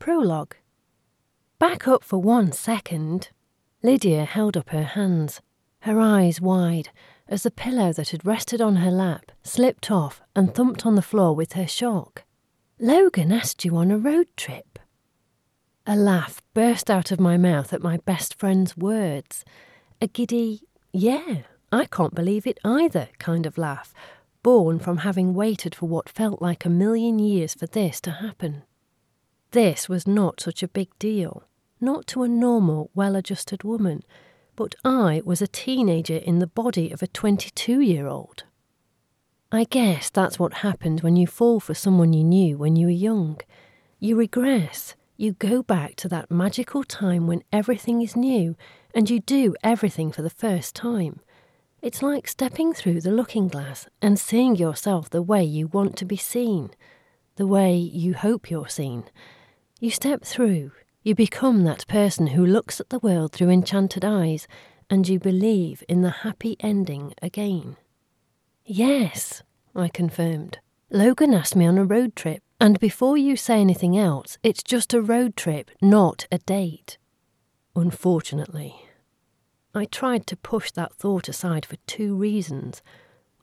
Prologue. Back up for one second. Lydia held up her hands, her eyes wide, as the pillow that had rested on her lap slipped off and thumped on the floor with her shock. Logan asked you on a road trip. A laugh burst out of my mouth at my best friend's words. A giddy, yeah, I can't believe it either kind of laugh, born from having waited for what felt like a million years for this to happen. This was not such a big deal, not to a normal, well adjusted woman, but I was a teenager in the body of a 22 year old. I guess that's what happens when you fall for someone you knew when you were young. You regress, you go back to that magical time when everything is new and you do everything for the first time. It's like stepping through the looking glass and seeing yourself the way you want to be seen, the way you hope you're seen. You step through, you become that person who looks at the world through enchanted eyes, and you believe in the happy ending again. Yes, I confirmed. Logan asked me on a road trip, and before you say anything else, it's just a road trip, not a date. Unfortunately. I tried to push that thought aside for two reasons.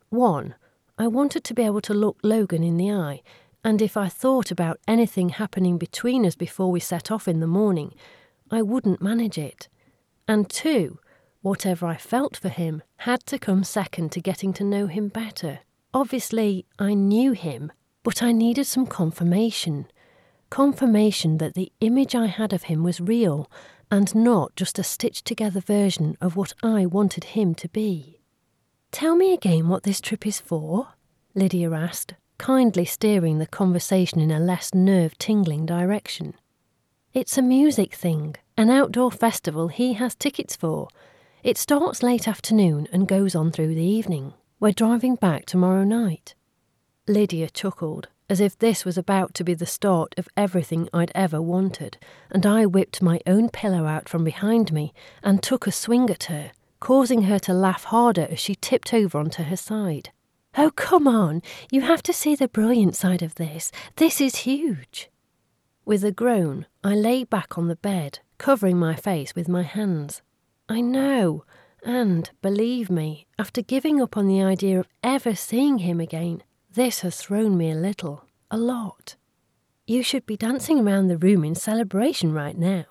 One, I wanted to be able to look Logan in the eye, and if I thought about anything happening between us before we set off in the morning, I wouldn't manage it. And two, whatever I felt for him had to come second to getting to know him better. Obviously, I knew him, but I needed some confirmation. Confirmation that the image I had of him was real and not just a stitched together version of what I wanted him to be. Tell me again what this trip is for, Lydia asked, kindly steering the conversation in a less nerve tingling direction. It's a music thing, an outdoor festival he has tickets for. It starts late afternoon and goes on through the evening. We're driving back tomorrow night. Lydia chuckled, as if this was about to be the start of everything I'd ever wanted, and I whipped my own pillow out from behind me and took a swing at her, causing her to laugh harder as she tipped over onto her side. Oh, come on, you have to see the brilliant side of this. This is huge. With a groan, I lay back on the bed, covering my face with my hands. I know, and believe me, after giving up on the idea of ever seeing him again, this has thrown me a little, a lot. You should be dancing around the room in celebration right now.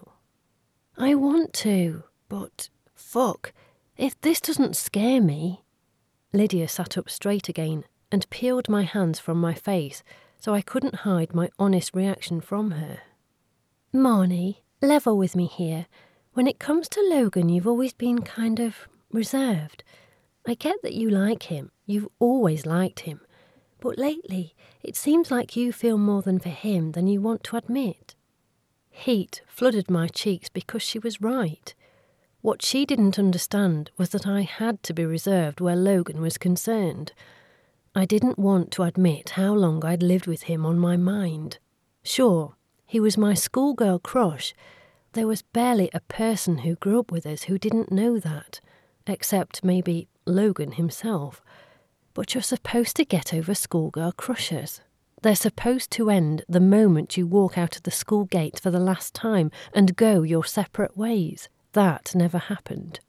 I want to, but fuck, if this doesn't scare me. Lydia sat up straight again and peeled my hands from my face so I couldn't hide my honest reaction from her. Marnie, level with me here. When it comes to Logan, you've always been kind of reserved. I get that you like him, you've always liked him, but lately it seems like you feel more than for him than you want to admit. Heat flooded my cheeks because she was right. What she didn't understand was that I had to be reserved where Logan was concerned. I didn't want to admit how long I'd lived with him on my mind. Sure, he was my schoolgirl crush. There was barely a person who grew up with us who didn't know that, except maybe Logan himself. But you're supposed to get over schoolgirl crushes. They're supposed to end the moment you walk out of the school gate for the last time and go your separate ways. That never happened.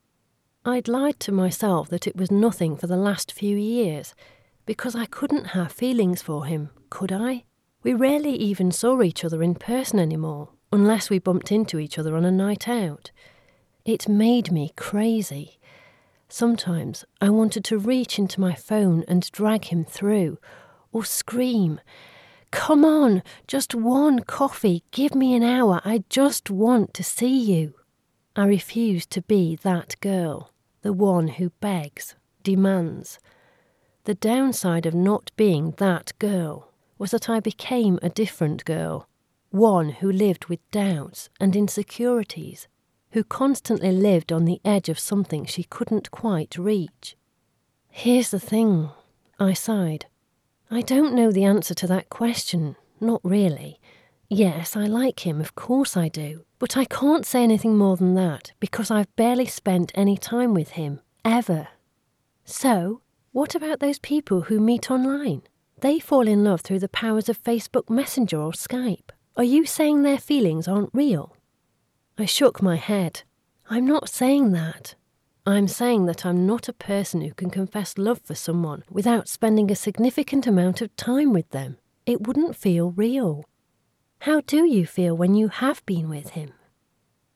I'd lied to myself that it was nothing for the last few years, because I couldn't have feelings for him, could I? We rarely even saw each other in person anymore, unless we bumped into each other on a night out. It made me crazy. Sometimes I wanted to reach into my phone and drag him through, or scream, Come on, just one coffee, give me an hour, I just want to see you. I refused to be that girl, the one who begs, demands. The downside of not being that girl was that I became a different girl, one who lived with doubts and insecurities who constantly lived on the edge of something she couldn't quite reach. Here's the thing, I sighed. I don't know the answer to that question, not really. Yes, I like him, of course I do, but I can't say anything more than that because I've barely spent any time with him, ever. So, what about those people who meet online? They fall in love through the powers of Facebook Messenger or Skype. Are you saying their feelings aren't real? I shook my head. I'm not saying that. I'm saying that I'm not a person who can confess love for someone without spending a significant amount of time with them. It wouldn't feel real. How do you feel when you have been with him?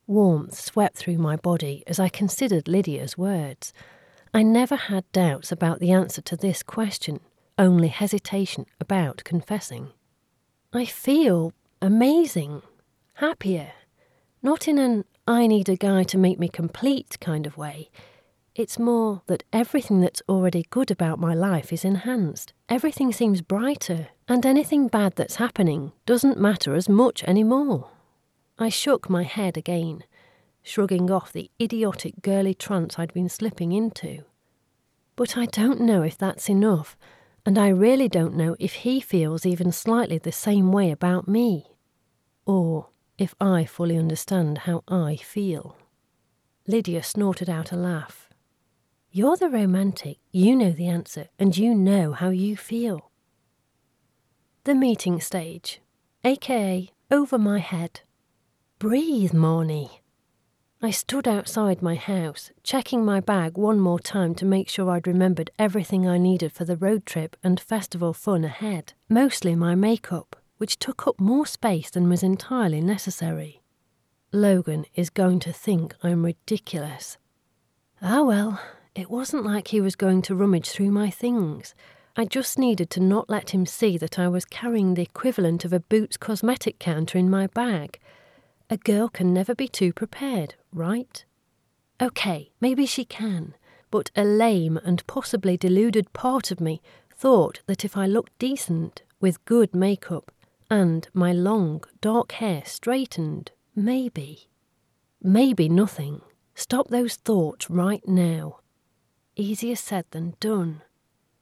Warmth swept through my body as I considered Lydia's words. I never had doubts about the answer to this question, only hesitation about confessing. I feel amazing, happier, not in an I need a guy to make me complete kind of way. It's more that everything that's already good about my life is enhanced. Everything seems brighter, and anything bad that's happening doesn't matter as much anymore. I shook my head again, shrugging off the idiotic girly trance I'd been slipping into. But I don't know if that's enough, and I really don't know if he feels even slightly the same way about me. Or if I fully understand how I feel. Lydia snorted out a laugh. You're the romantic, you know the answer, and you know how you feel. The meeting stage, aka over my head. Breathe, Marnie. I stood outside my house, checking my bag one more time to make sure I'd remembered everything I needed for the road trip and festival fun ahead, mostly my makeup which took up more space than was entirely necessary. Logan is going to think I'm ridiculous. Ah well, it wasn't like he was going to rummage through my things. I just needed to not let him see that I was carrying the equivalent of a Boots cosmetic counter in my bag. A girl can never be too prepared, right? Okay, maybe she can, but a lame and possibly deluded part of me thought that if I looked decent, with good makeup, and my long, dark hair straightened, maybe. Maybe nothing. Stop those thoughts right now. Easier said than done.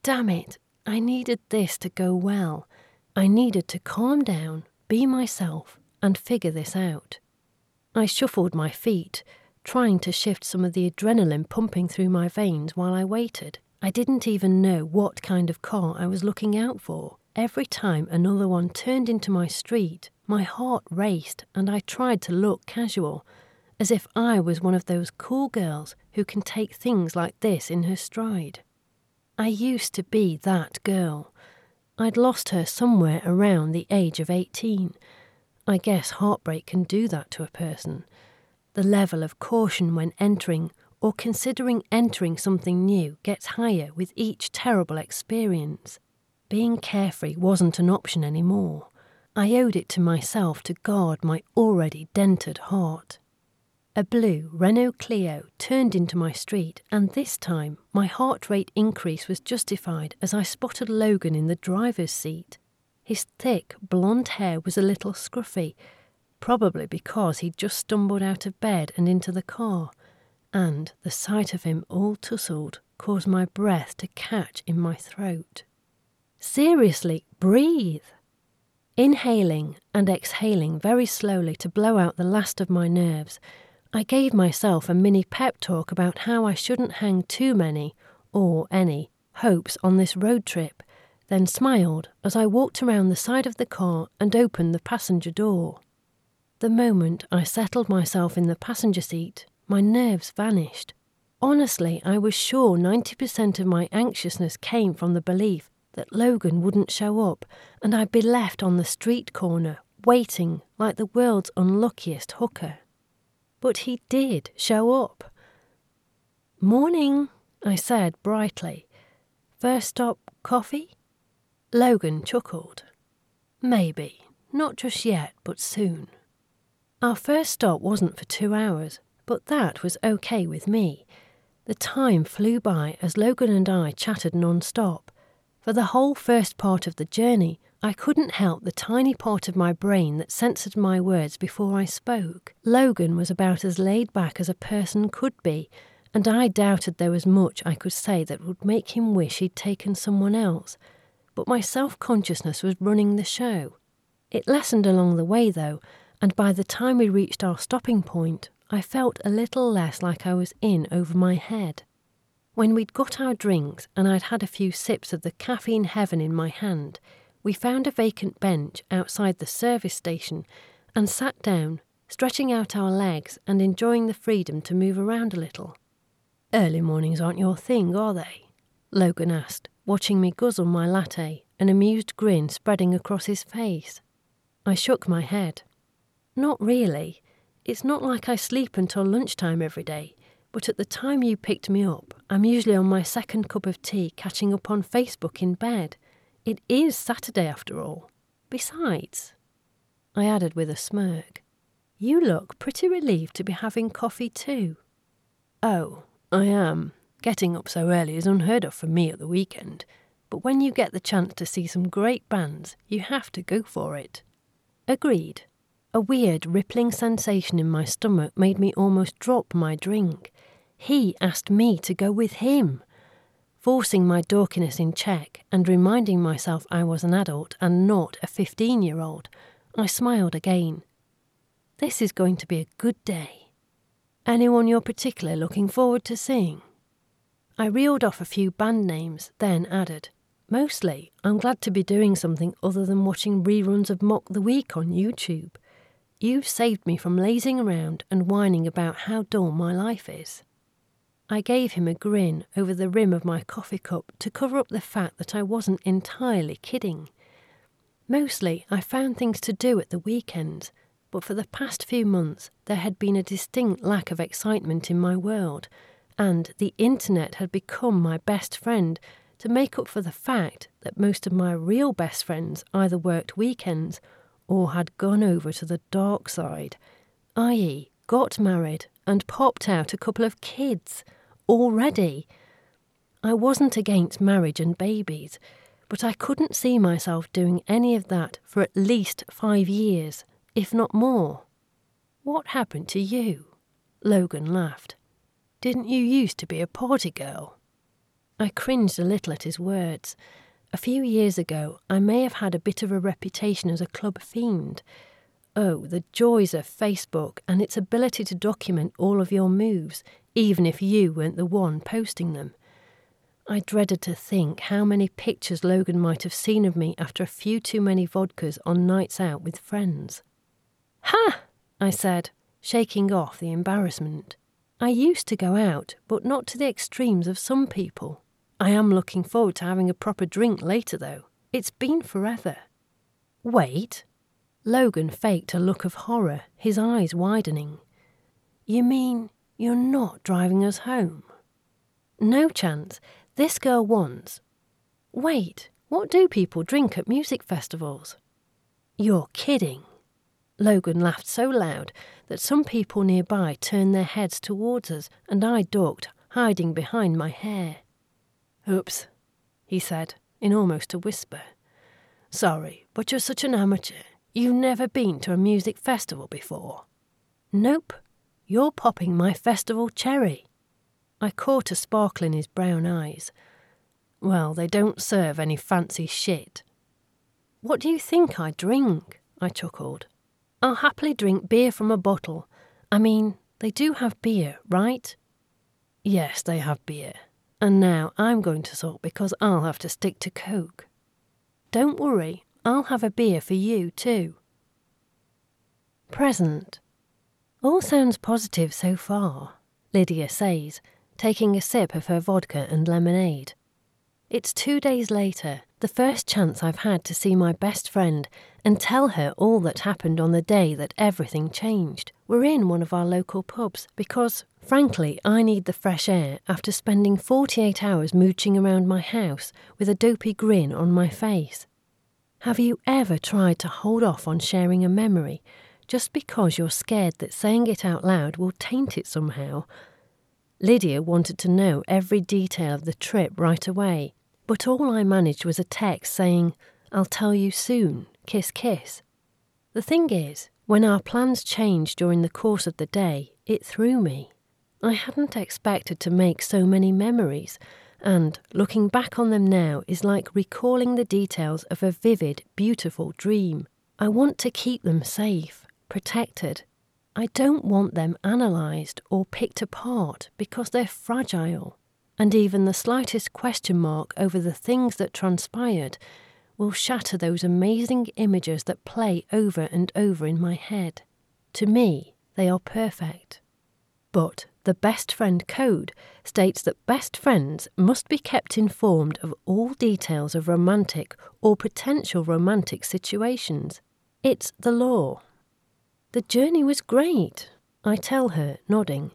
Damn it, I needed this to go well. I needed to calm down, be myself, and figure this out. I shuffled my feet, trying to shift some of the adrenaline pumping through my veins while I waited. I didn't even know what kind of car I was looking out for. Every time another one turned into my street, my heart raced and I tried to look casual, as if I was one of those cool girls who can take things like this in her stride. I used to be that girl. I'd lost her somewhere around the age of 18. I guess heartbreak can do that to a person. The level of caution when entering or considering entering something new gets higher with each terrible experience. Being carefree wasn't an option anymore. I owed it to myself to guard my already dented heart. A blue Renault Clio turned into my street, and this time my heart rate increase was justified as I spotted Logan in the driver's seat. His thick, blonde hair was a little scruffy, probably because he'd just stumbled out of bed and into the car, and the sight of him all tousled caused my breath to catch in my throat. Seriously, breathe. Inhaling and exhaling very slowly to blow out the last of my nerves, I gave myself a mini pep talk about how I shouldn't hang too many, or any, hopes on this road trip, then smiled as I walked around the side of the car and opened the passenger door. The moment I settled myself in the passenger seat, my nerves vanished. Honestly, I was sure 90% of my anxiousness came from the belief that Logan wouldn't show up and I'd be left on the street corner, waiting like the world's unluckiest hooker. But he did show up. Morning, I said brightly. First stop, coffee? Logan chuckled. Maybe. Not just yet, but soon. Our first stop wasn't for two hours, but that was okay with me. The time flew by as Logan and I chatted non stop, for the whole first part of the journey, I couldn't help the tiny part of my brain that censored my words before I spoke. Logan was about as laid back as a person could be, and I doubted there was much I could say that would make him wish he'd taken someone else. But my self consciousness was running the show. It lessened along the way, though, and by the time we reached our stopping point, I felt a little less like I was in over my head. When we'd got our drinks and I'd had a few sips of the caffeine heaven in my hand, we found a vacant bench outside the service station and sat down, stretching out our legs and enjoying the freedom to move around a little. Early mornings aren't your thing, are they? Logan asked, watching me guzzle my latte, an amused grin spreading across his face. I shook my head. Not really. It's not like I sleep until lunchtime every day, but at the time you picked me up, I'm usually on my second cup of tea catching up on Facebook in bed. It is Saturday after all. Besides, I added with a smirk, you look pretty relieved to be having coffee too. Oh, I am. Getting up so early is unheard of for me at the weekend, but when you get the chance to see some great bands, you have to go for it. Agreed. A weird, rippling sensation in my stomach made me almost drop my drink. He asked me to go with him. Forcing my dorkiness in check and reminding myself I was an adult and not a 15 year old, I smiled again. This is going to be a good day. Anyone you're particularly looking forward to seeing? I reeled off a few band names, then added, Mostly, I'm glad to be doing something other than watching reruns of Mock the Week on YouTube. You've saved me from lazing around and whining about how dull my life is. I gave him a grin over the rim of my coffee cup to cover up the fact that I wasn't entirely kidding. Mostly, I found things to do at the weekends, but for the past few months there had been a distinct lack of excitement in my world, and the internet had become my best friend to make up for the fact that most of my real best friends either worked weekends or had gone over to the dark side, i.e., got married and popped out a couple of kids already. I wasn't against marriage and babies, but I couldn't see myself doing any of that for at least five years, if not more. What happened to you? Logan laughed. Didn't you used to be a party girl? I cringed a little at his words. A few years ago, I may have had a bit of a reputation as a club fiend. Oh, the joys of Facebook and its ability to document all of your moves, even if you weren't the one posting them. I dreaded to think how many pictures Logan might have seen of me after a few too many vodkas on nights out with friends. Ha! I said, shaking off the embarrassment. I used to go out, but not to the extremes of some people. I am looking forward to having a proper drink later, though. It's been forever. Wait. Logan faked a look of horror, his eyes widening. You mean you're not driving us home. No chance. This girl wants. Wait, what do people drink at music festivals? You're kidding. Logan laughed so loud that some people nearby turned their heads towards us, and I ducked, hiding behind my hair. Oops, he said, in almost a whisper. Sorry, but you're such an amateur. You've never been to a music festival before. Nope, you're popping my festival cherry. I caught a sparkle in his brown eyes. Well, they don't serve any fancy shit. What do you think I drink? I chuckled. I'll happily drink beer from a bottle. I mean, they do have beer, right? Yes, they have beer. And now I'm going to sulk because I'll have to stick to Coke. Don't worry, I'll have a beer for you too. Present. All sounds positive so far, Lydia says, taking a sip of her vodka and lemonade. It's two days later, the first chance I've had to see my best friend and tell her all that happened on the day that everything changed. We're in one of our local pubs because, frankly, I need the fresh air after spending 48 hours mooching around my house with a dopey grin on my face. Have you ever tried to hold off on sharing a memory just because you're scared that saying it out loud will taint it somehow. Lydia wanted to know every detail of the trip right away, but all I managed was a text saying, I'll tell you soon, kiss kiss. The thing is, when our plans changed during the course of the day, it threw me. I hadn't expected to make so many memories, and looking back on them now is like recalling the details of a vivid, beautiful dream. I want to keep them safe, protected. I don't want them analysed or picked apart because they're fragile, and even the slightest question mark over the things that transpired will shatter those amazing images that play over and over in my head. To me, they are perfect. But the best friend code states that best friends must be kept informed of all details of romantic or potential romantic situations. It's the law. The journey was great, I tell her, nodding.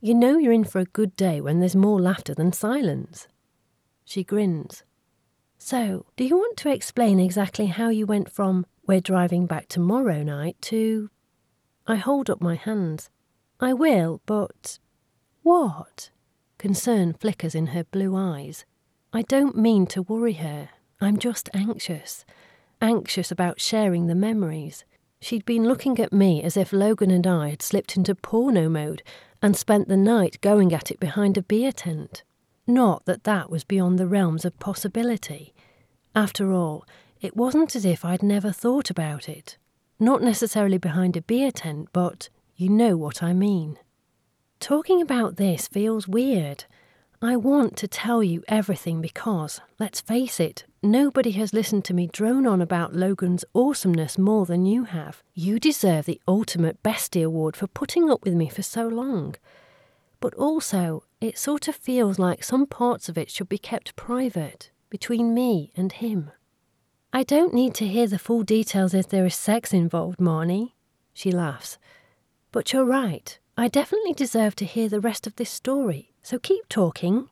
You know you're in for a good day when there's more laughter than silence. She grins. So, do you want to explain exactly how you went from we're driving back tomorrow night to. I hold up my hands. I will, but. What? Concern flickers in her blue eyes. I don't mean to worry her. I'm just anxious. Anxious about sharing the memories. She'd been looking at me as if Logan and I had slipped into porno mode and spent the night going at it behind a beer tent. Not that that was beyond the realms of possibility. After all, it wasn't as if I'd never thought about it. Not necessarily behind a beer tent, but you know what I mean. Talking about this feels weird. I want to tell you everything because, let's face it, nobody has listened to me drone on about Logan's awesomeness more than you have. You deserve the ultimate bestie award for putting up with me for so long. But also, it sort of feels like some parts of it should be kept private, between me and him. I don't need to hear the full details if there is sex involved, Marnie. She laughs. But you're right. I definitely deserve to hear the rest of this story, so keep talking.